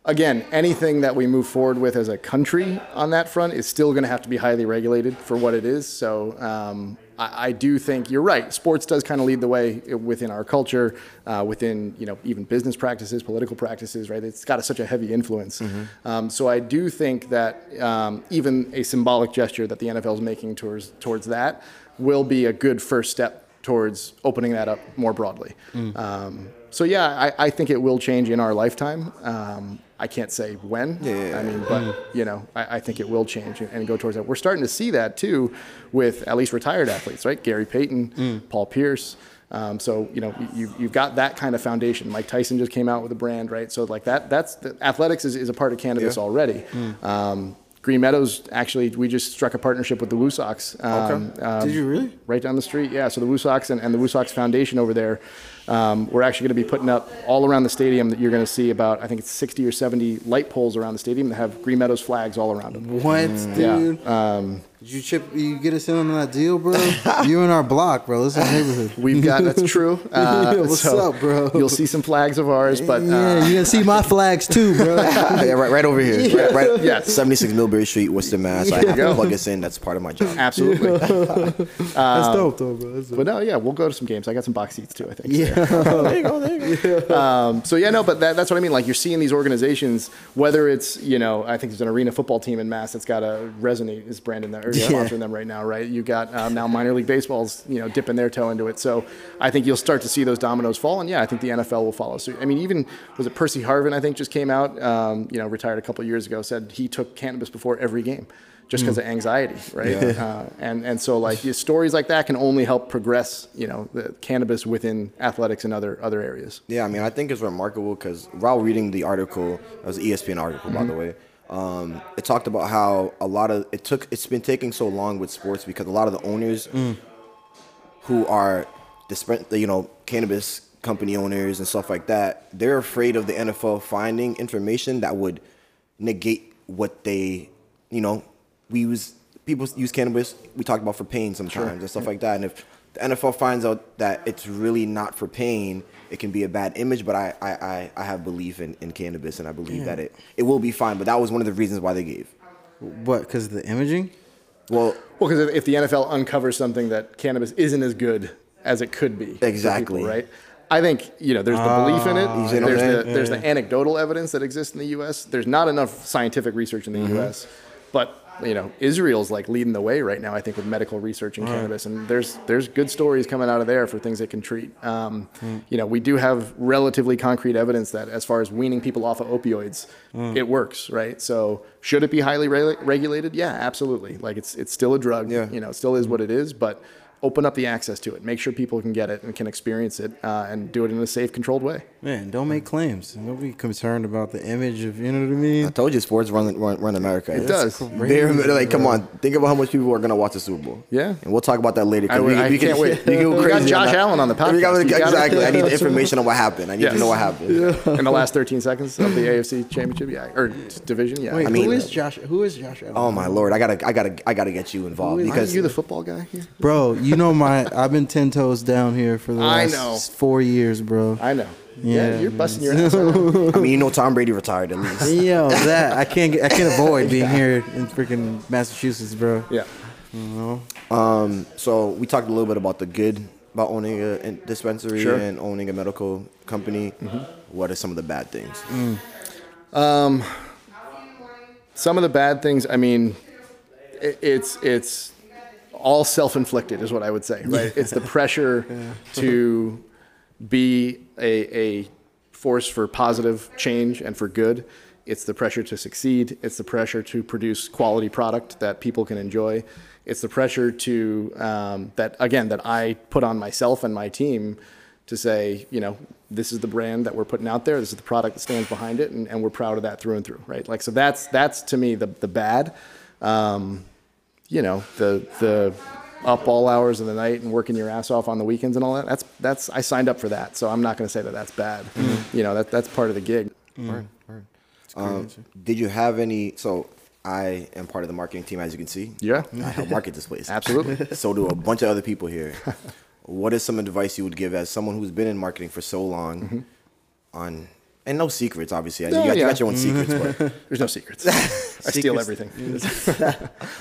again, anything that we move forward with as a country on that front is still going to have to be highly regulated for what it is. So, um, I, I do think you're right. Sports does kind of lead the way within our culture, uh, within you know even business practices, political practices. Right? It's got a, such a heavy influence. Um, so I do think that um, even a symbolic gesture that the NFL is making towards towards that will be a good first step towards opening that up more broadly. Um, so yeah, I, I think it will change in our lifetime. Um, I can't say when. Yeah. I mean, but you know, I, I think it will change and, and go towards that. We're starting to see that too, with at least retired athletes, right? Gary Payton, Paul Pierce. Um, so you know, you, you've got that kind of foundation. Mike Tyson just came out with a brand, right? So like that, that's the, athletics is, is a part of cannabis Yeah. already. Um, Green Meadows, actually, we just struck a partnership with the Woo Sox. Um, um, Did you really? right down the street. Yeah, so the Woo Sox and, and the Woo Sox Foundation over there, um, we're actually going to be putting up all around the stadium that you're going to see about, I think it's 60 or 70 light poles around the stadium that have Green Meadows flags all around them. What, Yeah. dude? Um, Did you chip? You get us in on that deal, bro? you in our block, bro. This is our neighborhood. we've got, that's true. Uh, What's so up, bro? You'll see some flags of ours, but uh, yeah, you gonna see my flags too, bro. yeah, right, right over here. Right, right, Yes. 76 Millbury Street, Worcester, Mass. I have go. to plug us in. That's part of my job. absolutely. That's dope, though, bro. That's dope. But no, yeah, we'll go to some games. I got some box seats too, I think. Yeah. there you go. There you go. Um, so yeah, no, but that, that's what I mean. Like you're seeing these organizations, whether it's you know, I think there's an arena football team in Mass that's got a Resinate is branding them or sponsoring them right now, right? You got um, now minor league baseball's you know dipping their toe into it. So I think you'll start to see those dominoes fall, and yeah, I think the NFL will follow suit. I mean, even was it Percy Harvin? I think just came out, um, you know, retired a couple of years ago, said he took cannabis before every game. Just because of anxiety, right? Uh, and and so like stories like that can only help progress, you know, the cannabis within athletics and other other areas. Yeah, I mean, I think it's remarkable because while reading the article, it was an ESPN article, by the way. Um, it talked about how a lot of it took. It's been taking so long with sports because a lot of the owners who are disp- you know cannabis company owners and stuff like that, they're afraid of the NFL finding information that would negate what they, you know, we use people use cannabis. We talk about for pain sometimes and stuff like that. And if the NFL finds out that it's really not for pain, it can be a bad image. But I, I, I, I have belief in, in cannabis, and I believe that it, it will be fine. But that was one of the reasons why they gave. What? Because of the imaging? Well, Well, because if the NFL uncovers something that cannabis isn't as good as it could be, for people, Exactly. right? I think you know there's the belief in it. Ah, see There's the saying? there's the anecdotal evidence that exists in the U.S. There's not enough scientific research in the Mm-hmm. U.S. But you know Israel's like leading the way right now. I think with medical research in cannabis, and there's there's good stories coming out of there for things it can treat. Um, Mm. You know we do have relatively concrete evidence that as far as weaning people off of opioids, Mm. it works, right? So should it be highly re- regulated? Yeah, absolutely. Like it's it's still a drug. Yeah. You know, it still is what it is, but open up the access to it. Make sure people can get it and can experience it, uh, and do it in a safe, controlled way. Man, don't make claims. Don't be concerned about the image of you know what I mean. I told you sports run run, run America. It does. Bare, like, come on, think about how much people are gonna watch the Super Bowl. Yeah. and we'll talk about that later. I- we, I we can't can, wait. We, can go We got crazy on Josh. Allen on the We gotta- podcast. Gotta- exactly. I need the information on what happened. I need Yes. to know what happened. in the last 13 seconds of the AFC Championship, yeah, or division, yeah. Wait, I mean- who is Josh? Who is Josh Allen? Oh my lord, I gotta, I gotta, I gotta get you involved Who is- Aren't because you the football guy here? Bro, you know my I've been ten toes down here for the I last know. four years, bro. I know. Yeah, Yeah, you're busting your ass. out. I mean, you know, Tom Brady retired at least. Yo, that I can't get, I can't avoid being here in freaking Massachusetts, bro. Yeah. Mm-hmm. Um, so we talked a little bit about the good about owning a a dispensary Sure. and owning a medical company. Mm-hmm. What are some of the bad things? Mm. Um, some of the bad things, I mean, i- it's it's all self-inflicted, is what I would say. Right? It's the pressure to be a, a force for positive change and for good. It's the pressure to succeed. It's the pressure to produce quality product that people can enjoy. It's the pressure to um, that again that I put on myself and my team to say, you know, this is the brand that we're putting out there. This is the product that stands behind it, and, and we're proud of that through and through, right? Like so that's that's to me the the bad. Um, you know, the the up all hours of the night and working your ass off on the weekends and all that. That's that's I signed up for that, so I'm not going to say that that's bad. Mm-hmm. You know, that that's part of the gig. Mm. Word, word. Um, did you have any? So I am part of the marketing team, as you can see. Yeah. I help market this place. Absolutely. so do a bunch of other people here. what is some advice you would give as someone who's been in marketing for so long mm-hmm. on and no secrets, obviously. I No, you, got, you got your own secrets, but There's no secrets. I steal everything.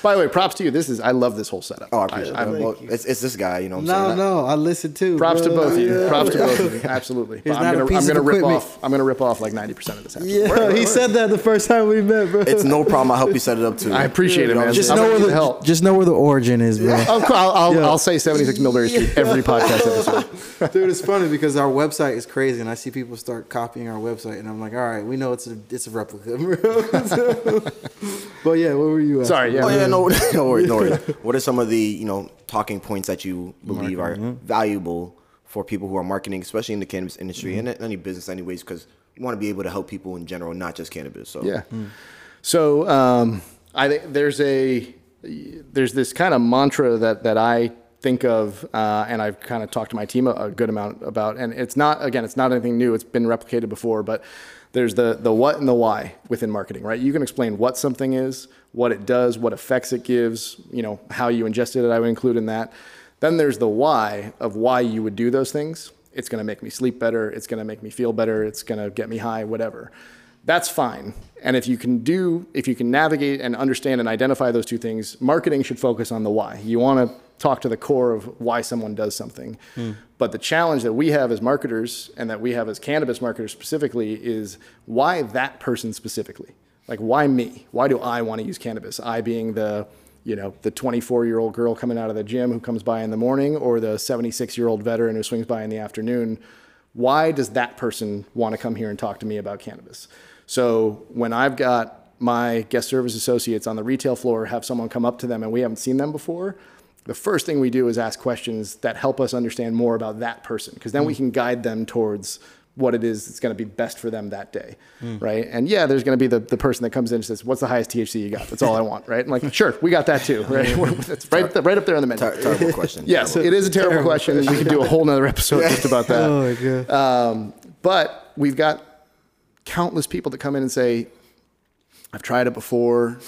By the way, props to you. This is I love this whole setup. oh, I appreciate I'm- it. Well, it's, it's this guy, you know what I'm No, saying? no, I listen too. Props to both of you. Yeah. Props to both of you. Absolutely. I'm gonna, piece I'm gonna of rip equipment. off. I'm gonna rip off like 90% of this. After. Yeah, he said that the first time we met, bro. It's no problem. I'll help you set it up too. I appreciate it, man. just I'm know where the the help. just know where the origin is, bro. Of course, I'll, I'll, I'll say 76 Millbury Street every podcast episode. Dude, it's funny because our website is crazy, and I see people start copying our website, and I'm like, all right, we know it's a it's a replica, but yeah, what were you? Asking? Sorry, yeah. Oh yeah, no, no worries, no worries. What are some of the you know talking points that you believe are valuable for people who are marketing, especially in the cannabis industry and any business, anyways? Because you want to be able to help people in general, not just cannabis. So Yeah. So um, I think there's a there's this kind of mantra that that I think of, uh, and I've kind of talked to my team a, a good amount about. And it's not again, it's not anything new. It's been replicated before, but there's the the what and the why within marketing, right? You can explain what something is, what it does, what effects it gives, you know, how you ingested it. I would include in that. Then there's the why of why you would do those things. It's going to make me sleep better. It's going to make me feel better. It's going to get me high, whatever that's fine. And if you can do, if you can navigate and understand and identify those two things, marketing should focus on the why. You want to talk to the core of why someone does something. Hmm. But the challenge that we have as marketers and that we have as cannabis marketers specifically is why that person specifically? Like why me? Why do I want to use cannabis? I being the you know, the 24 year old girl coming out of the gym who comes by in the morning or the 76 year old veteran who swings by in the afternoon why does that person want to come here and talk to me about cannabis? So when I've got my guest service associates on the retail floor have someone come up to them and we haven't seen them before, the first thing we do is ask questions that help us understand more about that person because then we can guide them towards what it is that's going to be best for them that day, right? And yeah, there's going to be the, the person that comes in and says, "What's the highest THC you got?" That's all I want, right? I'm like, "Sure, we got that too, right? We're- That's right, th- right up there on the menu." Ter- terrible question. Yes, it is a terrible, question. We could do a whole nother episode just about that. Oh my god. Um, but we've got countless people that come in and say, I've tried it before.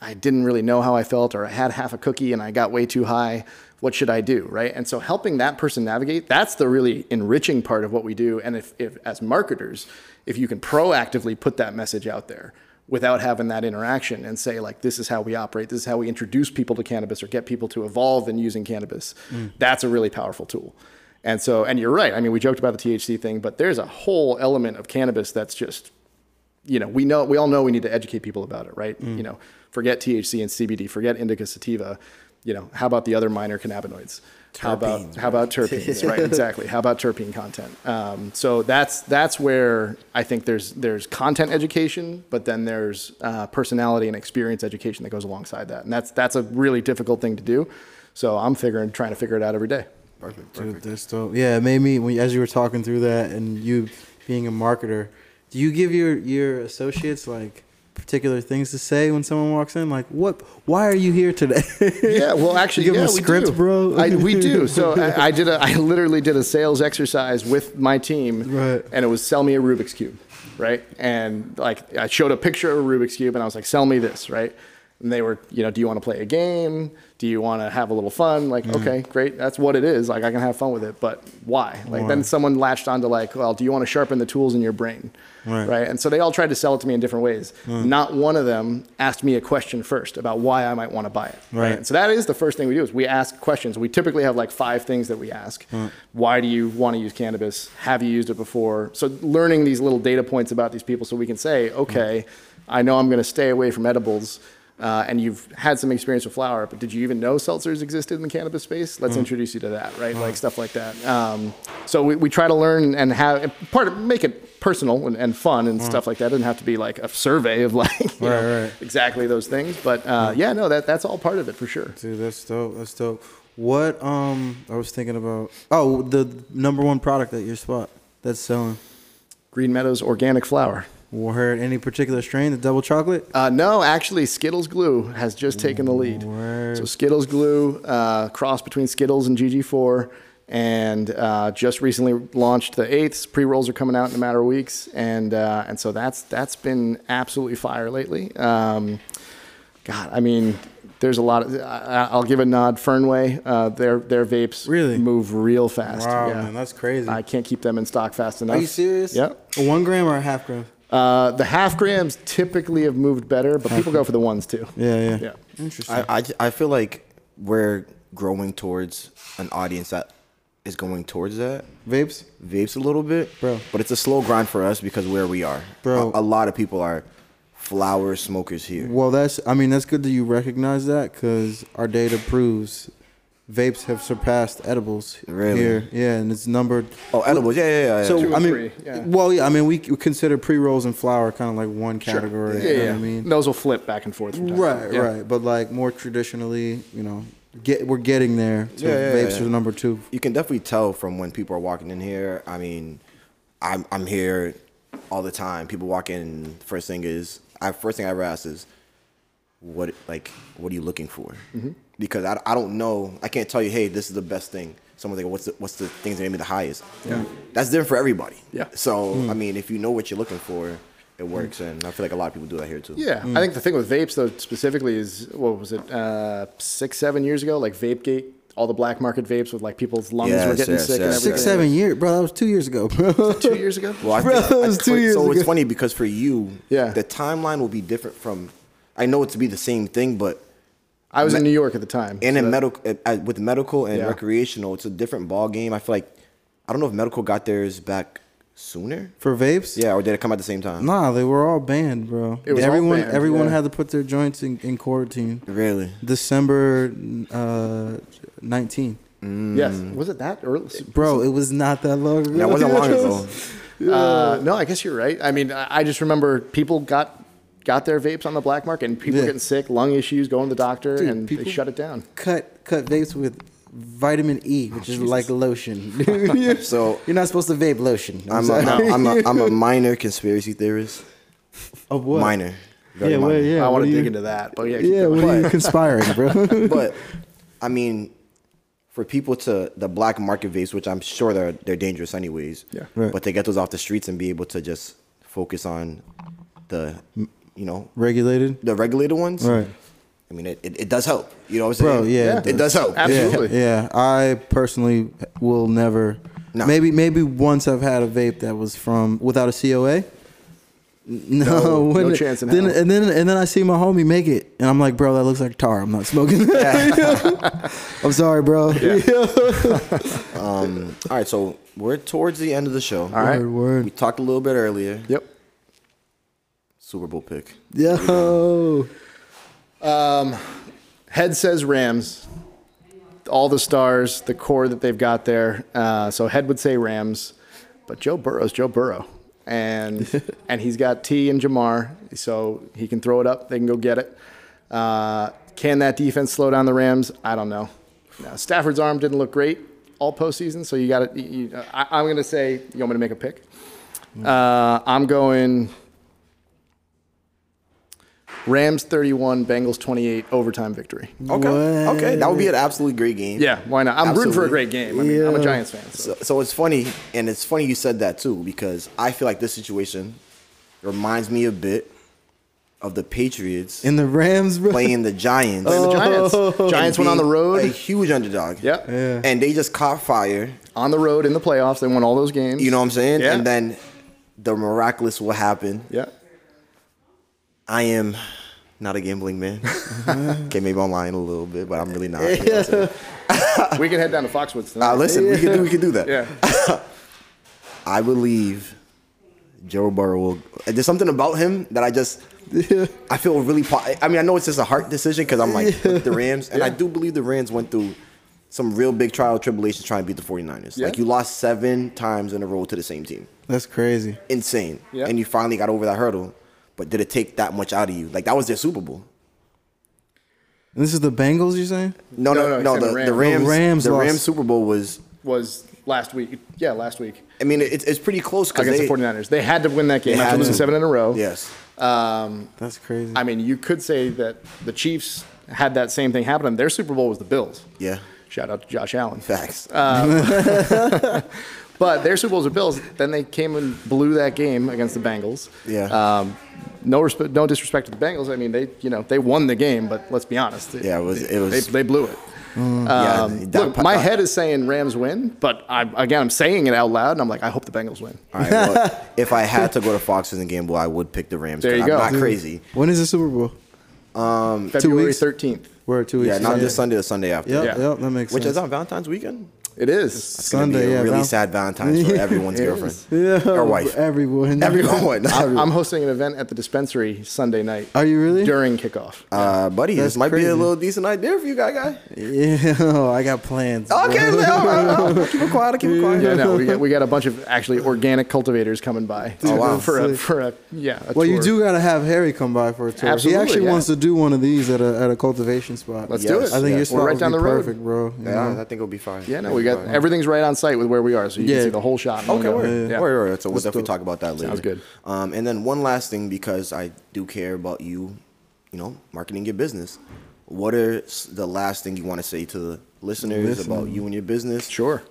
I, didn't really know how I felt, or I had half a cookie and I got way too high. What should I do? Right. And so helping that person navigate, that's the really enriching part of what we do. And if, if as marketers, if you can proactively put that message out there, without having that interaction and say like this is how we operate this is how we introduce people to cannabis or get people to evolve in using cannabis mm. that's a really powerful tool and so and you're right i mean we joked about the thc thing but there's a whole element of cannabis that's just you know we know we all know we need to educate people about it right mm. you know forget thc and cbd forget indica sativa you know how about the other minor cannabinoids? How about Terpenes, how about terpenes? Right exactly. How about terpene content? Um, so that's that's where i think there's there's content education but then there's uh, personality and experience education that goes alongside that. And that's that's a really difficult thing to do. So i'm figuring trying to figure it out every day. Perfect. Dude, Perfect. that's dope. Yeah, it made me when as you were talking through that, and you being a marketer, do you give your your associates like particular things to say when someone walks in? Like, what? Why are you here today? Yeah, well, actually, You give yeah, them a we script, do. bro? I, we do. So I, I did a, I literally did a sales exercise with my team, Right. and it was sell me a Rubik's cube, right? And like I showed a picture of a Rubik's cube, and I was like, sell me this, right? And they were, you know, do you want to play a game? Do you want to have a little fun? Like, Mm. okay, great, that's what it is. Like, I can have fun with it, but why? Like, then someone latched onto like, well, do you want to sharpen the tools in your brain? Right. right? And so they all tried to sell it to me in different ways. Mm. Not one of them asked me a question first about why I might want to buy it. Right. And so that is the first thing we do is we ask questions. We typically have like five things that we ask. Mm. Why do you want to use cannabis? Have you used it before? So learning these little data points about these people so we can say, mm. okay, I know I'm going to stay away from edibles. Uh, and you've had some experience with flower, but did you even know seltzers existed in the cannabis space? Let's introduce you to that, right? Like stuff like that. Um, so we, we try to learn and have part of make it personal and, and fun and stuff like that. It doesn't have to be like a survey of like Right, know, right. exactly those things. But uh, yeah, no, that that's all part of it for sure. Dude, that's dope. That's dope. What um I was thinking about oh the number one product at your spot that's selling. Green Meadows organic flower. Heard any particular strain? The double chocolate? Uh, no, actually, Skittles Glue has just taken the lead. Word. So Skittles Glue, uh, cross between Skittles and GG4, and uh, just recently launched the eighths. Pre rolls are coming out in a matter of weeks, and uh, and so that's that's been absolutely fire lately. Um, God, I mean, there's a lot of. I, I'll give a nod. Fernway, uh, their their vapes Really? move real fast. Wow, yeah. man, that's crazy. I can't keep them in stock fast enough. Are you serious? Yep. A one gram or a half gram? Uh, the half grams typically have moved better, but people go for the ones too. Yeah, yeah. Yeah. Interesting. I, I, I feel like we're growing towards an audience that is going towards that Vapes? vapes a little bit, Bro. But it's a slow grind for us because where we are, Bro. a, a lot of people are flower smokers here. Well, that's. I mean, that's good that you recognize that because our data proves vapes have surpassed edibles Really? here. Yeah, and it's numbered. Oh, edibles, yeah, yeah, yeah. So Two I mean, three, yeah. well, yeah. I mean, we we consider pre rolls and flower kind of like one category. Yeah, you know yeah. what I mean, Those will flip back and forth. From time right. Yeah. right. But like more traditionally, you know, get we're getting there. So Yeah, yeah, vapes yeah. are number two. you can definitely tell from when people are walking in here. I mean, I'm I'm here all the time. People walk in. First thing is, I first thing I ever ask is, what like what are you looking for? Mm-hmm. Because I, I don't know. I can't tell you, hey, this is the best thing. Someone's like, what's the what's the things that gonna be the highest? Yeah. That's different for everybody. Yeah. So Hmm. I mean, if you know what you're looking for, it works, and I feel like a lot of people do that here too. Yeah, I think the thing with vapes though specifically is what was it uh, six seven years ago like VapeGate, all the black market vapes with like people's lungs were getting yes, sick and everything. Six, seven years, bro. That was two years ago, bro. two years ago. Well, I Bro, think, that was I- two years So ago. it's funny because for you, Yeah. the timeline will be different from. I know it to be the same thing, but I was in New York at the time. and so in that- medical uh, with medical and Yeah. recreational, it's a different ball game. I feel like I don't know if medical got theirs back sooner. For vapes? Yeah, or did it come at the same time? Nah, they were all banned, bro. It was all everyone, banned, everyone yeah. had to put their joints in, in quarantine. Really? December uh, 19. Yes, was it that early? Bro, it was not that long ago. That wasn't long ago. Uh, no, I guess you're right. I mean, I I just remember people got got their vapes on the black market, and people Yeah. were getting sick, lung issues, going to the doctor, Dude, and people- they shut it down. Cut cut vapes with vitamin E, which is like lotion. So You're not supposed to vape lotion. I'm a, sorry. I'm a I'm a minor conspiracy theorist. Of what? Minor. Very Yeah, well, minor. yeah. I what want are to you- dig into that, but yeah, keep Yeah, going. what are you conspiring, bro? but I mean, for people to the black market vapes, which I'm sure they're they're dangerous anyways. Yeah. Right. But to get those off the streets and be able to just focus on the, you know, Regulated? the regulated ones. Right. I mean, it, it, it does help. You know what I'm saying? Bro, saying? yeah, it, does help. Absolutely. Yeah, yeah. I personally will never. No. Maybe maybe once I've had a vape that was from without a COA. No, No, no chance in then, hell. And then and then I see my homie make it, and I'm like, bro, that looks like tar. I'm not smoking. That. I'm sorry, bro. Yeah. Um all right, so we're towards the end of the show. All right. Word, word. We talked a little bit earlier. Yep. Super Bowl pick. Yo. Head says Rams. All the stars, the core that they've got there. Uh, so head would say Rams, but Joe Burrow's Joe Burrow, and and he's got Tee and Ja'Marr, so he can throw it up. They can go get it. Uh, can that defense slow down the Rams? I don't know. Now, Stafford's arm didn't look great all postseason, so you got to. I'm going to say you want me to make a pick. Uh, I'm going. Rams 31, Bengals 28, overtime victory. Okay. What? Okay. That would be an absolutely great game. Yeah, why not? I'm rooting for a great game. I mean, I'm a Giants fan. So. So, so it's funny, and it's funny you said that too, because I feel like this situation reminds me a bit of the Patriots In the Rams, bro. playing the Giants. the Giants. Oh. Giants went on the being road. A huge underdog. Yeah. Yeah. And they just caught fire. On the road in the playoffs. They won all those games. You know what I'm saying? Yeah. And then the miraculous will happen. Yeah. I am not a gambling man. okay, maybe I'm lying a little bit, but I'm really not. You know what I'm saying? we can head down to Foxwoods tonight. Uh, listen, we can do we can do that. Yeah. I believe Joe Burrow will. There's something about him that I just. I feel really. I mean, I know it's just a heart decision because I'm like the Rams, and I do believe the Rams went through some real big trial tribulations trying to beat the 49ers. Yeah. Like you lost seven times in a row to the same team. That's crazy. Insane. Yeah. And you finally got over that hurdle. But did it take that much out of you? Like that was their Super Bowl. And this is the Bengals, you're saying? No, No, no, no, no. the, the the Rams. Rams, The Rams the. Rams Super Bowl was. Was last week. Yeah, last week. I mean, it's, it's pretty close because Against they. the 49ers. They had to win that game after had losing to. seven in a row. Yes. Um, That's crazy. I mean, you could say that the Chiefs had that same thing happen. Their Super Bowl was the Bills. Yeah. Shout out to Josh Allen. Facts. Um, But their Super Bowls are Bills. Then they came and blew that game against the Bengals. Yeah. Um, no respect, no disrespect to the Bengals. I mean, they you know they won the game, but let's be honest. They, Yeah, it was- it was- they blew it. yeah. Um, that- look, my head is saying Rams win, but I, again, I'm saying it out loud, and I'm like, I hope the Bengals win. All right. Well, if I had to go to Foxes and gamble, I would pick the Rams. There 'cause you I'm go. not crazy. when is the Super Bowl? February weeks? 13th. We're two weeks. Yeah, not ahead. this Sunday. The Sunday after. Yep, Yeah. yep, that makes Which sense. Which is on Valentine's weekend. It is. It's gonna Sunday, be a yeah, really Val- sad Valentine's for everyone's girlfriend Yeah, or wife. Everyone. Everyone. not everyone. I'm hosting an event at the dispensary Sunday night. Are you really? During kickoff. Uh, buddy, That's this might be a little decent idea for you, guy. Guy. Yeah, I got plans. Okay, all right, all right, all right. keep it quiet. I'll Keep it quiet. Yeah, no, we got, we got a bunch of actually organic cultivators coming by. Oh, wow. For a, for a, yeah. A Well, you do gotta have Harry come by for a tour. Absolutely, he actually yeah. wants to do one of these at a at a cultivation spot. Let's Yes, do it. I think yeah. your spot We're right would down be the road. perfect, bro. Yeah, know? I think it'll be fine. Yeah, no, we got everything's right on site with where we are, so you Yeah. can see the whole shot. Okay, word. Yeah. Word, word. So we'll Let's definitely talk about that later. Sounds good. Um, and then one last thing, because I do care about you, you know, marketing your business. What are the last thing you want to say to the listeners Listen. about you and your business? Sure.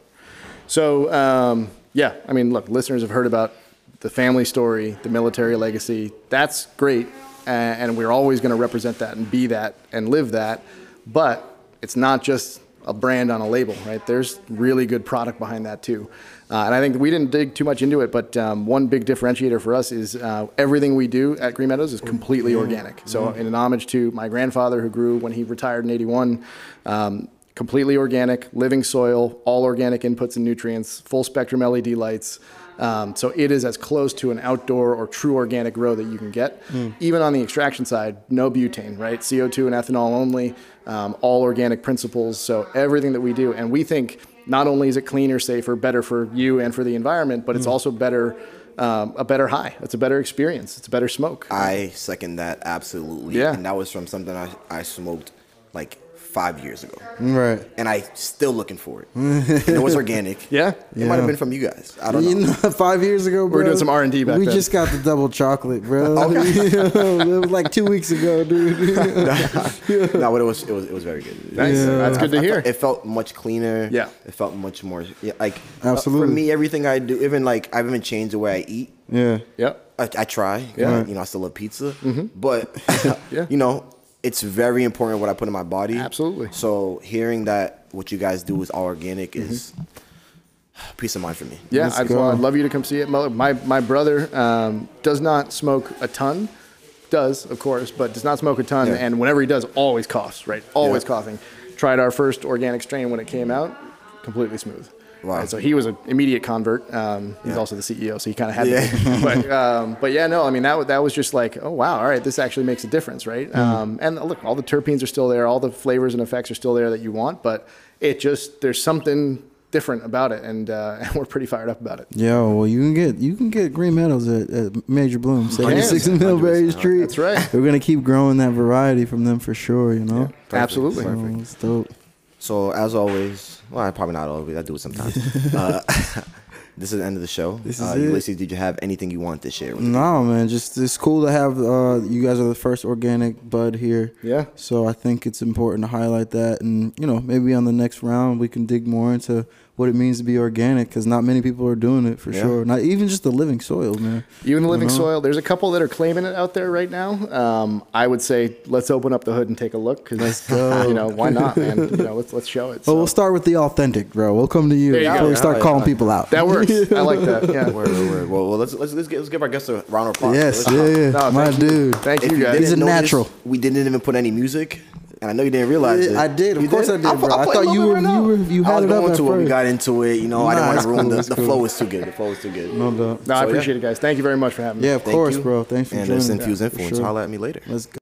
So, um, yeah, I mean, look, listeners have heard about the family story, the military legacy. That's great, a- and we're always going to represent that and be that and live that. But it's not just a brand on a label, right? There's really good product behind that too. Uh, and I think we didn't dig too much into it, but um, one big differentiator for us is uh, everything we do at Green Meadows is completely organic. So, in an homage to my grandfather who grew when he retired in 81, um, completely organic, living soil, all organic inputs and nutrients, full spectrum LED lights. Um, so it is as close to an outdoor or true organic grow that you can get. Even on the extraction side, no butane, right? CO2 and ethanol only, um, all organic principles. So everything that we do, and we think not only is it cleaner, safer, better for you and for the environment, but it's also better. Um, a better high. It's a better experience. It's a better smoke. I second that absolutely. Yeah. And that was from something I, I smoked like five years ago. Right. And I still looking for it. it was organic. Yeah. It might have been from you guys. I don't know. You know, five years ago, bro. We were doing some R&D back We then. just got the double chocolate, bro. it was like two weeks ago, dude. no, but it was it was it was very good. Nice. Yeah. That's good to I hear. felt- it felt much cleaner. Yeah. It felt much more yeah, like uh, Absolutely. for me everything I do even like I've even changed the way I eat. yeah. Yep. I, I try. Yeah. You know, I still love pizza. But Yeah. you know, it's very important what I put in my body. Absolutely. So hearing that what you guys do is all organic is peace of mind for me. Yeah, I just go. want, I'd love you to come see it. My my, my brother um, does not smoke a ton, does of course, but does not smoke a ton. Yeah. And whenever he does, always coughs. Right, always Yeah. coughing. Tried our first organic strain when it came out, completely smooth. Wow. Right, so he was an immediate convert. Um, he's Yeah. also the CEO, so he kind of had Yeah. to. But um, but yeah, no, I mean that that was just like, oh wow, all right, this actually makes a difference, right? Mm. Um, and look, all the terpenes are still there, all the flavors and effects are still there that you want, but it just there's something different about it, and, uh, and we're pretty fired up about it. Yeah, well, you can get you can get green meadows at, at Major Bloom, seventy six can. Millbury Street. That's right. We're gonna keep growing that variety from them for sure. You know, Perfect. Absolutely. so Perfect. it's dope. So as always, well, probably not always. I do it sometimes. uh, this is the end of the show. This uh, it. Ulysses, did you have anything you want to share? With No, man, just it's cool to have uh, you guys are the first organic bud here. Yeah. So I think it's important to highlight that, and you know, maybe on the next round we can dig more into what it means to be organic, because not many people are doing it for Yeah. sure. Not even just the living soil, man. Even the living soil, there's a couple that are claiming it out there right now. Um, I would say let's open up the hood and take a look. Cause, Let's go. You know, why not, man? You know, let's let's show it. Well, So. we'll start with the authentic, bro. We'll come to you There you before go. we start Yeah, calling yeah. people out. that works. I like that. Yeah. Word, word, word. Well, well, let's let's let's, get, let's give our guests a round of applause. Yes, Let's- yeah, yeah. No, My you. dude. Thank If you guys. He's a didn't notice, natural. We didn't even put any music, and I know you didn't realize it. I did. Of You course I did, I'll- bro. I'll I thought little you were right you were you I had was it up going at to it. We got into it. You know, I Nah, didn't want to ruin cool, the, the cool. flow. Was too good. The flow was too good. No doubt. No, I So, yeah. appreciate it, guys. Thank you very much for having me. Yeah, of Thank course, you. bro. Thanks for and joining. this infused For influence. sure. Holla at me later. Let's go.